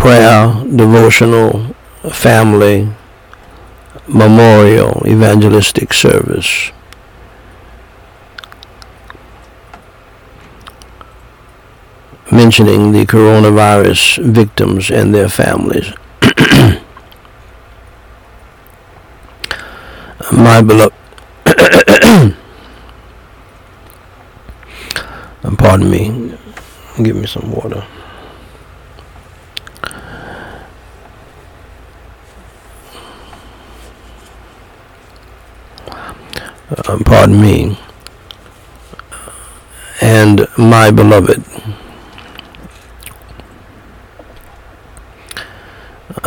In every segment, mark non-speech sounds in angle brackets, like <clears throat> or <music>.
Prayer, devotional, family, memorial, evangelistic service. Mentioning the coronavirus victims and their families. <coughs> My beloved <coughs> <coughs> pardon me. Give me some water. Pardon me. And my beloved.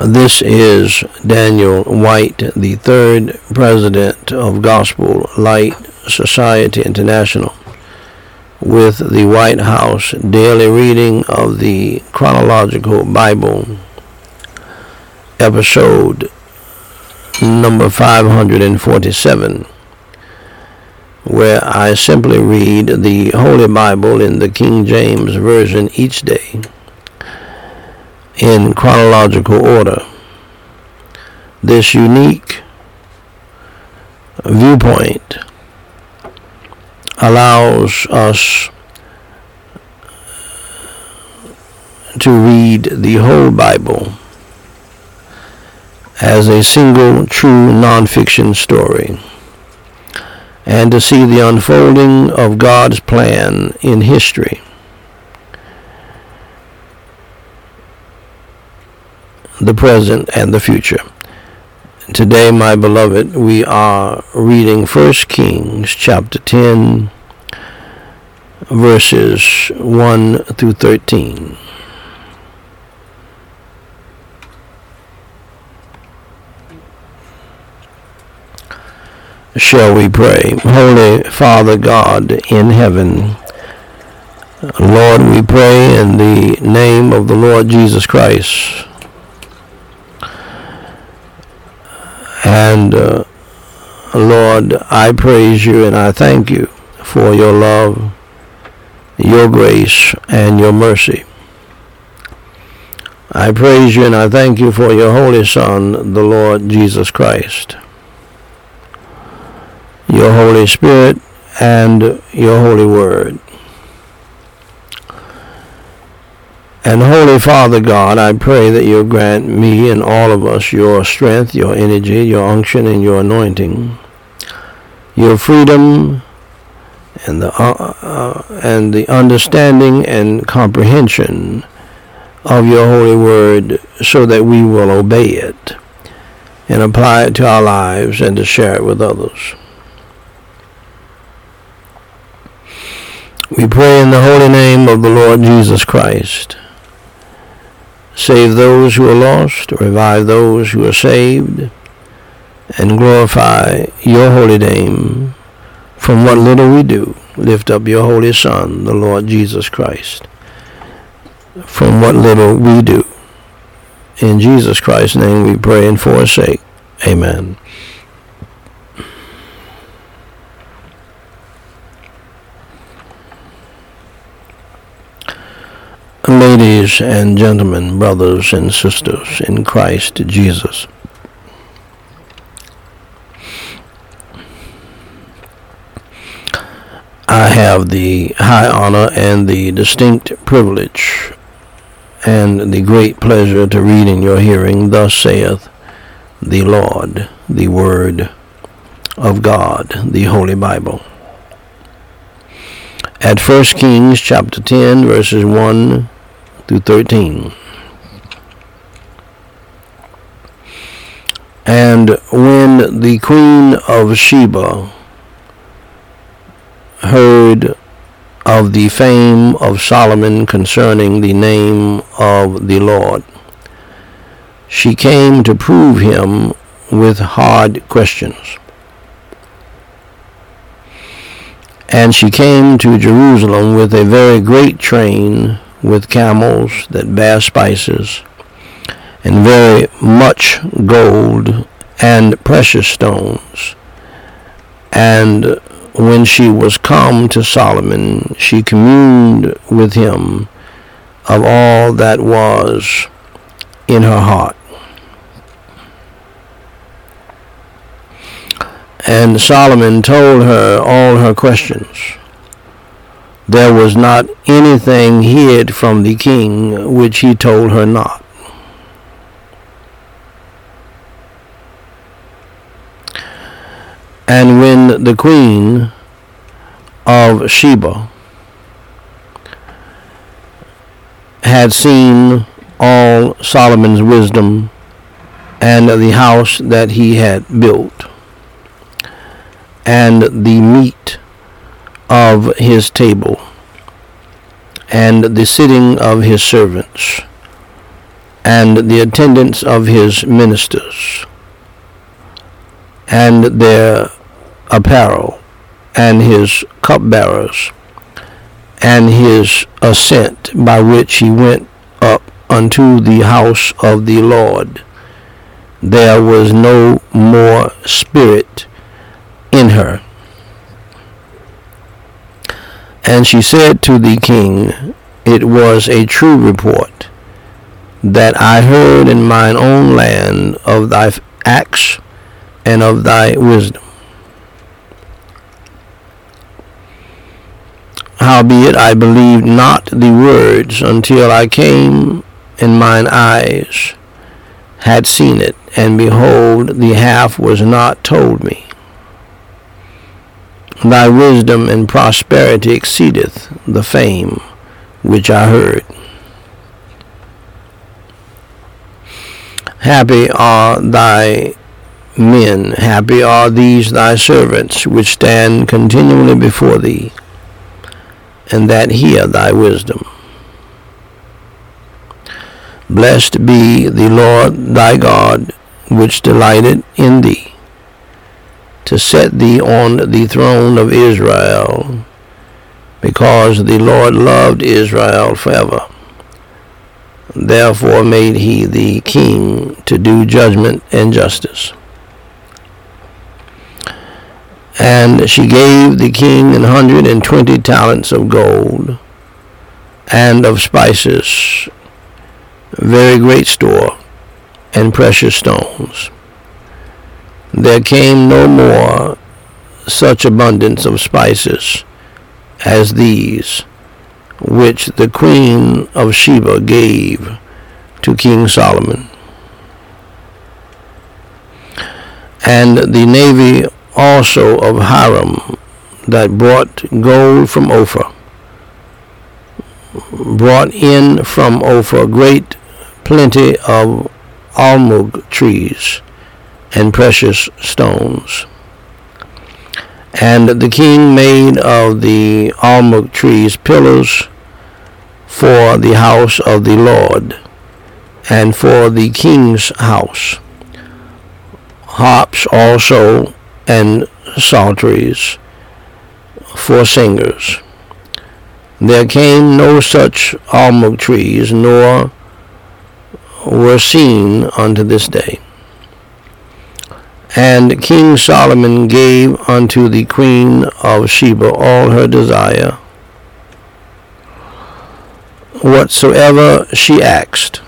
This is Daniel Whyte, the third president of Gospel Light Society International, with the Whyte House daily reading of the chronological Bible, episode number 547, where I simply read the Holy Bible in the King James Version each day in chronological order. This unique viewpoint allows us to read the whole Bible as a single true nonfiction story and to see the unfolding of God's plan in history the present, and the future. Today, my beloved, we are reading 1 Kings chapter 10, verses 1 through 13. Shall we pray? Holy Father God in heaven, Lord, we pray in the name of the Lord Jesus Christ And uh, Lord, I praise you and I thank you for your love, your grace, and your mercy. I praise you and I thank you for your Holy Son, the Lord Jesus Christ, your Holy Spirit, and your Holy Word. And Holy Father God, I pray that you grant me and all of us your strength, your energy, your unction, and your anointing, your freedom, and the uh, uh, and the understanding and comprehension of your holy word, so that we will obey it and apply it to our lives and to share it with others. We pray in the holy name of the Lord Jesus Christ Save those who are lost, revive those who are saved, and glorify your holy name. From what little we do, lift up your holy Son, the Lord Jesus Christ. From what little we do. In Jesus Christ's name we pray and forsake. Amen. Ladies and gentlemen, brothers and sisters in Christ Jesus. I have the high honor and the distinct privilege and the great pleasure to read in your hearing, Thus saith the Lord, the Word of God, the Holy Bible. At 1 Kings chapter 10, verses 1 through 13. And when the queen of Sheba heard of the fame of Solomon concerning the name of the Lord. She came to prove him with hard questions. And she came to Jerusalem with a very great train with camels that bear spices, and very much gold and precious stones. And when she was come to Solomon, she communed with him of all that was in her heart. And Solomon told her all her questions. There was not anything hid from the king which he told her not. And when the queen of Sheba had seen all Solomon's wisdom and the house that he had built, and the meat of his table, and the sitting of his servants, and the attendance of his ministers, and their apparel, and his cupbearers, and his ascent by which he went up unto the house of the Lord. There was no more spirit in her. And she said to the king, It was a true report that I heard in mine own land of thy acts and of thy wisdom. Howbeit I believed not the words until I came and mine eyes had seen it, and behold, the half was not told me. Thy wisdom and prosperity exceedeth the fame which I heard. Happy are thy men, happy are these thy servants, which stand continually before thee, and that hear thy wisdom. Blessed be the Lord thy God, which delighted in thee to set thee on the throne of Israel, because the Lord loved Israel forever. Therefore made he thee king to do judgment and justice. And she gave the king an hundred and twenty talents of gold, and of spices, very great store, and precious stones there came no more such abundance of spices as these which the queen of Sheba gave to King Solomon. And the navy also of Hiram that brought gold from Ophir brought in from Ophir great plenty of almug trees and precious stones. And the king made of the almug trees pillars for the house of the Lord and for the king's house, harps also and psalteries for singers. There came no such almug trees, nor were seen unto this day. And King Solomon gave unto the queen of Sheba all her desire, whatsoever she asked,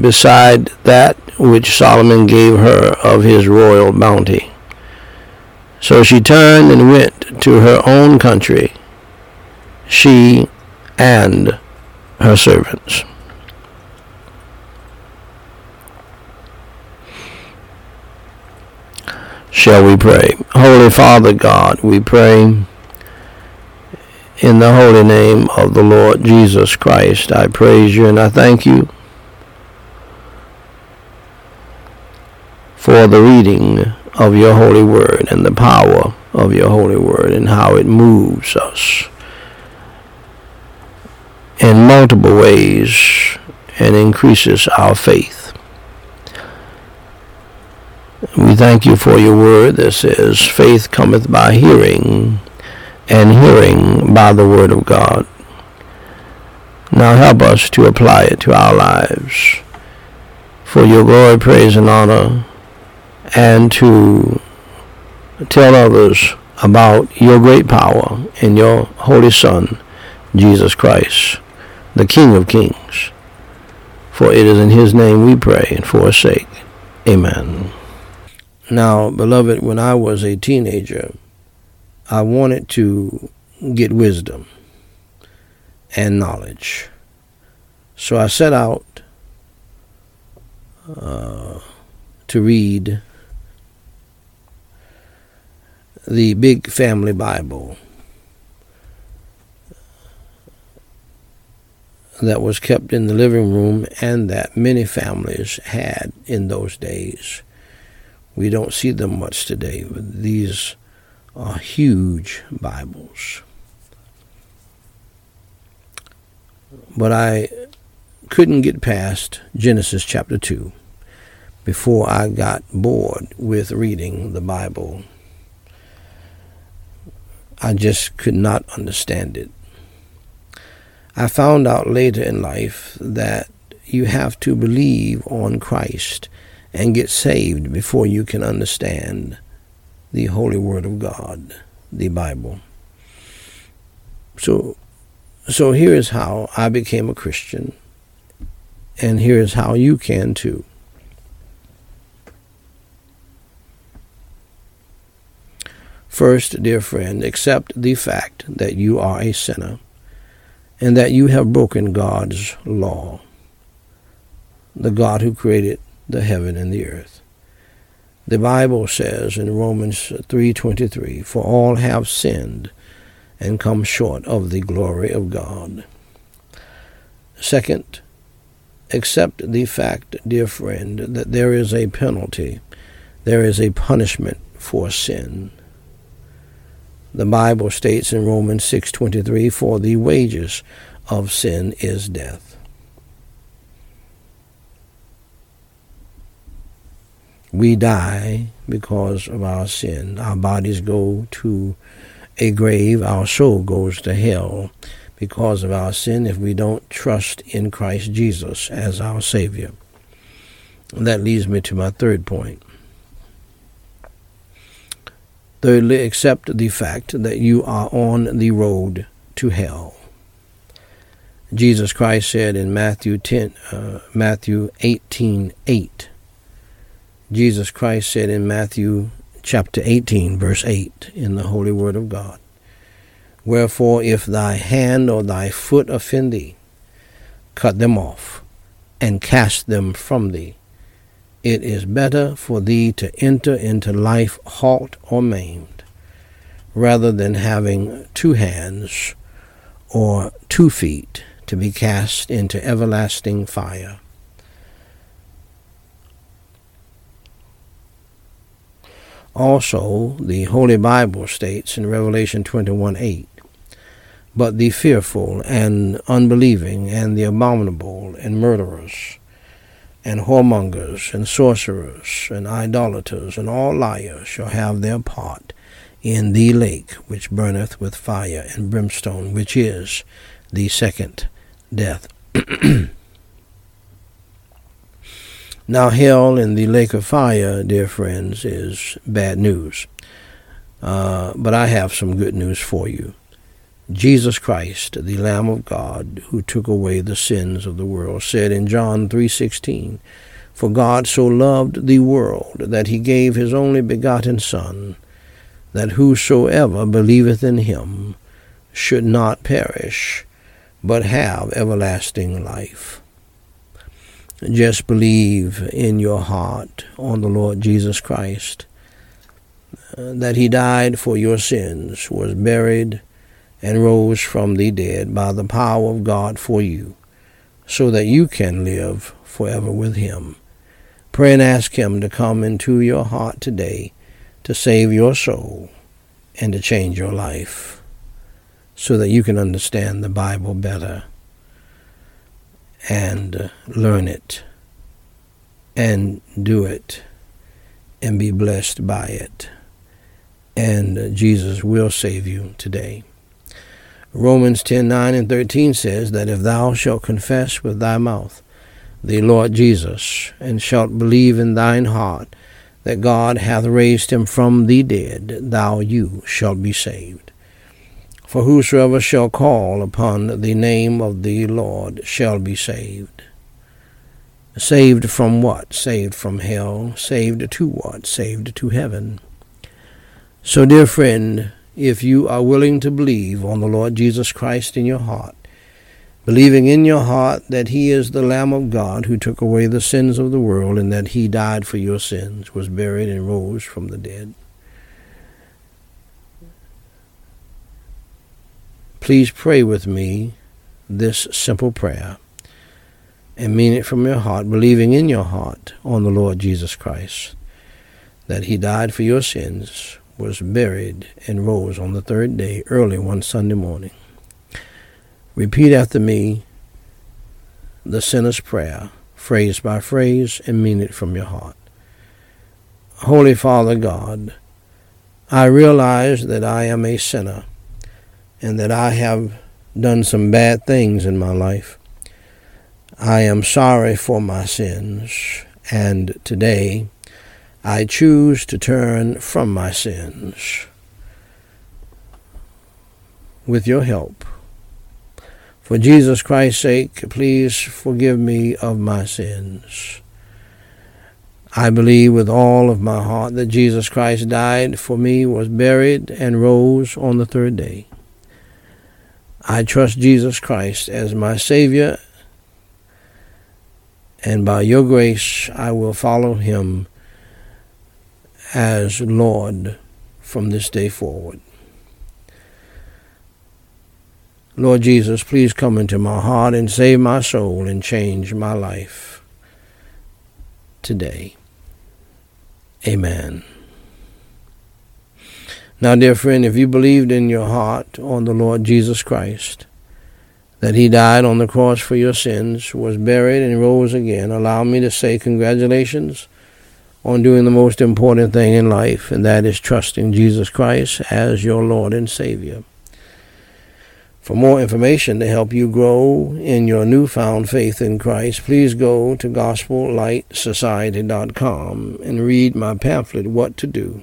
beside that which Solomon gave her of his royal bounty. So she turned and went to her own country, she and her servants. Shall we pray? Holy Father God, we pray in the holy name of the Lord Jesus Christ. I praise you and I thank you for the reading of your holy word and the power of your holy word and how it moves us in multiple ways and increases our faith. We thank you for your word that says, faith cometh by hearing, and hearing by the word of God. Now help us to apply it to our lives for your glory, praise, and honor, and to tell others about your great power in your Holy Son, Jesus Christ, the King of Kings. For it is in his name we pray and for his sake. Amen. Now, beloved, when I was a teenager, I wanted to get wisdom and knowledge. So I set out uh, to read the Big Family Bible that was kept in the living room and that many families had in those days. We don't see them much today, but these are huge Bibles. But I couldn't get past Genesis chapter 2 before I got bored with reading the Bible. I just could not understand it. I found out later in life that you have to believe on Christ and get saved before you can understand the Holy Word of God, the Bible. So, so here is how I became a Christian, and here is how you can too. First, dear friend, accept the fact that you are a sinner and that you have broken God's law, the God who created the heaven and the earth. The Bible says in Romans 3:23, "For all have sinned and come short of the glory of God." Second, accept the fact, dear friend, that there is a penalty, there is a punishment for sin. The Bible states in Romans 6:23, "For the wages of sin is death." We die because of our sin. Our bodies go to a grave, our soul goes to hell because of our sin if we don't trust in Christ Jesus as our Savior. And that leads me to my third point. Thirdly, accept the fact that you are on the road to hell. Jesus Christ said in Matthew 10, uh, Matthew 18, 8. Jesus Christ said in Matthew chapter 18, verse 8, in the Holy Word of God, Wherefore, if thy hand or thy foot offend thee, cut them off, and cast them from thee it is better for thee to enter into life halt or maimed, rather than having two hands or two feet to be cast into everlasting fire. Also, the Holy Bible states in Revelation 21 8, But the fearful and unbelieving and the abominable and murderers and whoremongers, and sorcerers, and idolaters, and all liars shall have their part in the lake which burneth with fire and brimstone, which is the second death. <clears throat> now, hell in the lake of fire, dear friends, is bad news. Uh, but I have some good news for you. Jesus Christ, the Lamb of God, who took away the sins of the world, said in John 3:16, "For God so loved the world that he gave his only begotten Son, that whosoever believeth in him should not perish, but have everlasting life." Just believe in your heart on the Lord Jesus Christ, uh, that he died for your sins, was buried, and rose from the dead by the power of God for you, so that you can live forever with him. Pray and ask him to come into your heart today to save your soul and to change your life so that you can understand the Bible better. And uh, learn it and do it and be blessed by it. And uh, Jesus will save you today. Romans 10 9 and 13 says that if thou shalt confess with thy mouth the Lord Jesus, and shalt believe in thine heart that God hath raised him from the dead, thou you shalt be saved. For whosoever shall call upon the name of the Lord shall be saved. Saved from what? Saved from hell. Saved to what? Saved to heaven. So, dear friend, if you are willing to believe on the Lord Jesus Christ in your heart, believing in your heart that he is the Lamb of God who took away the sins of the world and that he died for your sins, was buried, and rose from the dead, please pray with me this simple prayer and mean it from your heart, believing in your heart on the Lord Jesus Christ, that he died for your sins, was buried, and rose on the third day early one Sunday morning. Repeat after me the sinner's prayer, phrase by phrase, and mean it from your heart. Holy Father God, I realize that I am a sinner and that I have done some bad things in my life. I am sorry for my sins, and today I choose to turn from my sins. With your help. For Jesus Christ's sake, please forgive me of my sins. I believe with all of my heart that Jesus Christ died for me, was buried, and rose on the third day. I trust Jesus Christ as my Savior and by your grace I will follow him as Lord from this day forward. Lord Jesus, please come into my heart and save my soul and change my life today. Amen. Now, dear friend, if you believed in your heart on the Lord Jesus Christ, that he died on the cross for your sins, was buried, and rose again, allow me to say congratulations on doing the most important thing in life, and that is trusting Jesus Christ as your Lord and Savior. For more information to help you grow in your newfound faith in Christ, please go to GospelLightSociety.com and read my pamphlet, What to Do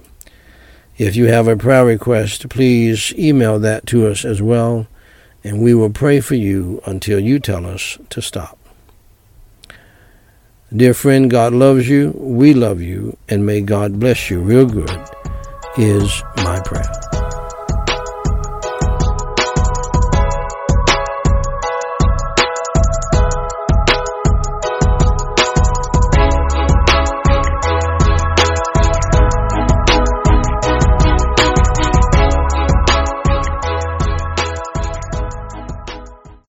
If you have a prayer request, please email that to us as well and we will pray for you until you tell us to stop. Dear friend, God loves you, we love you, and may God bless you real good, is my prayer.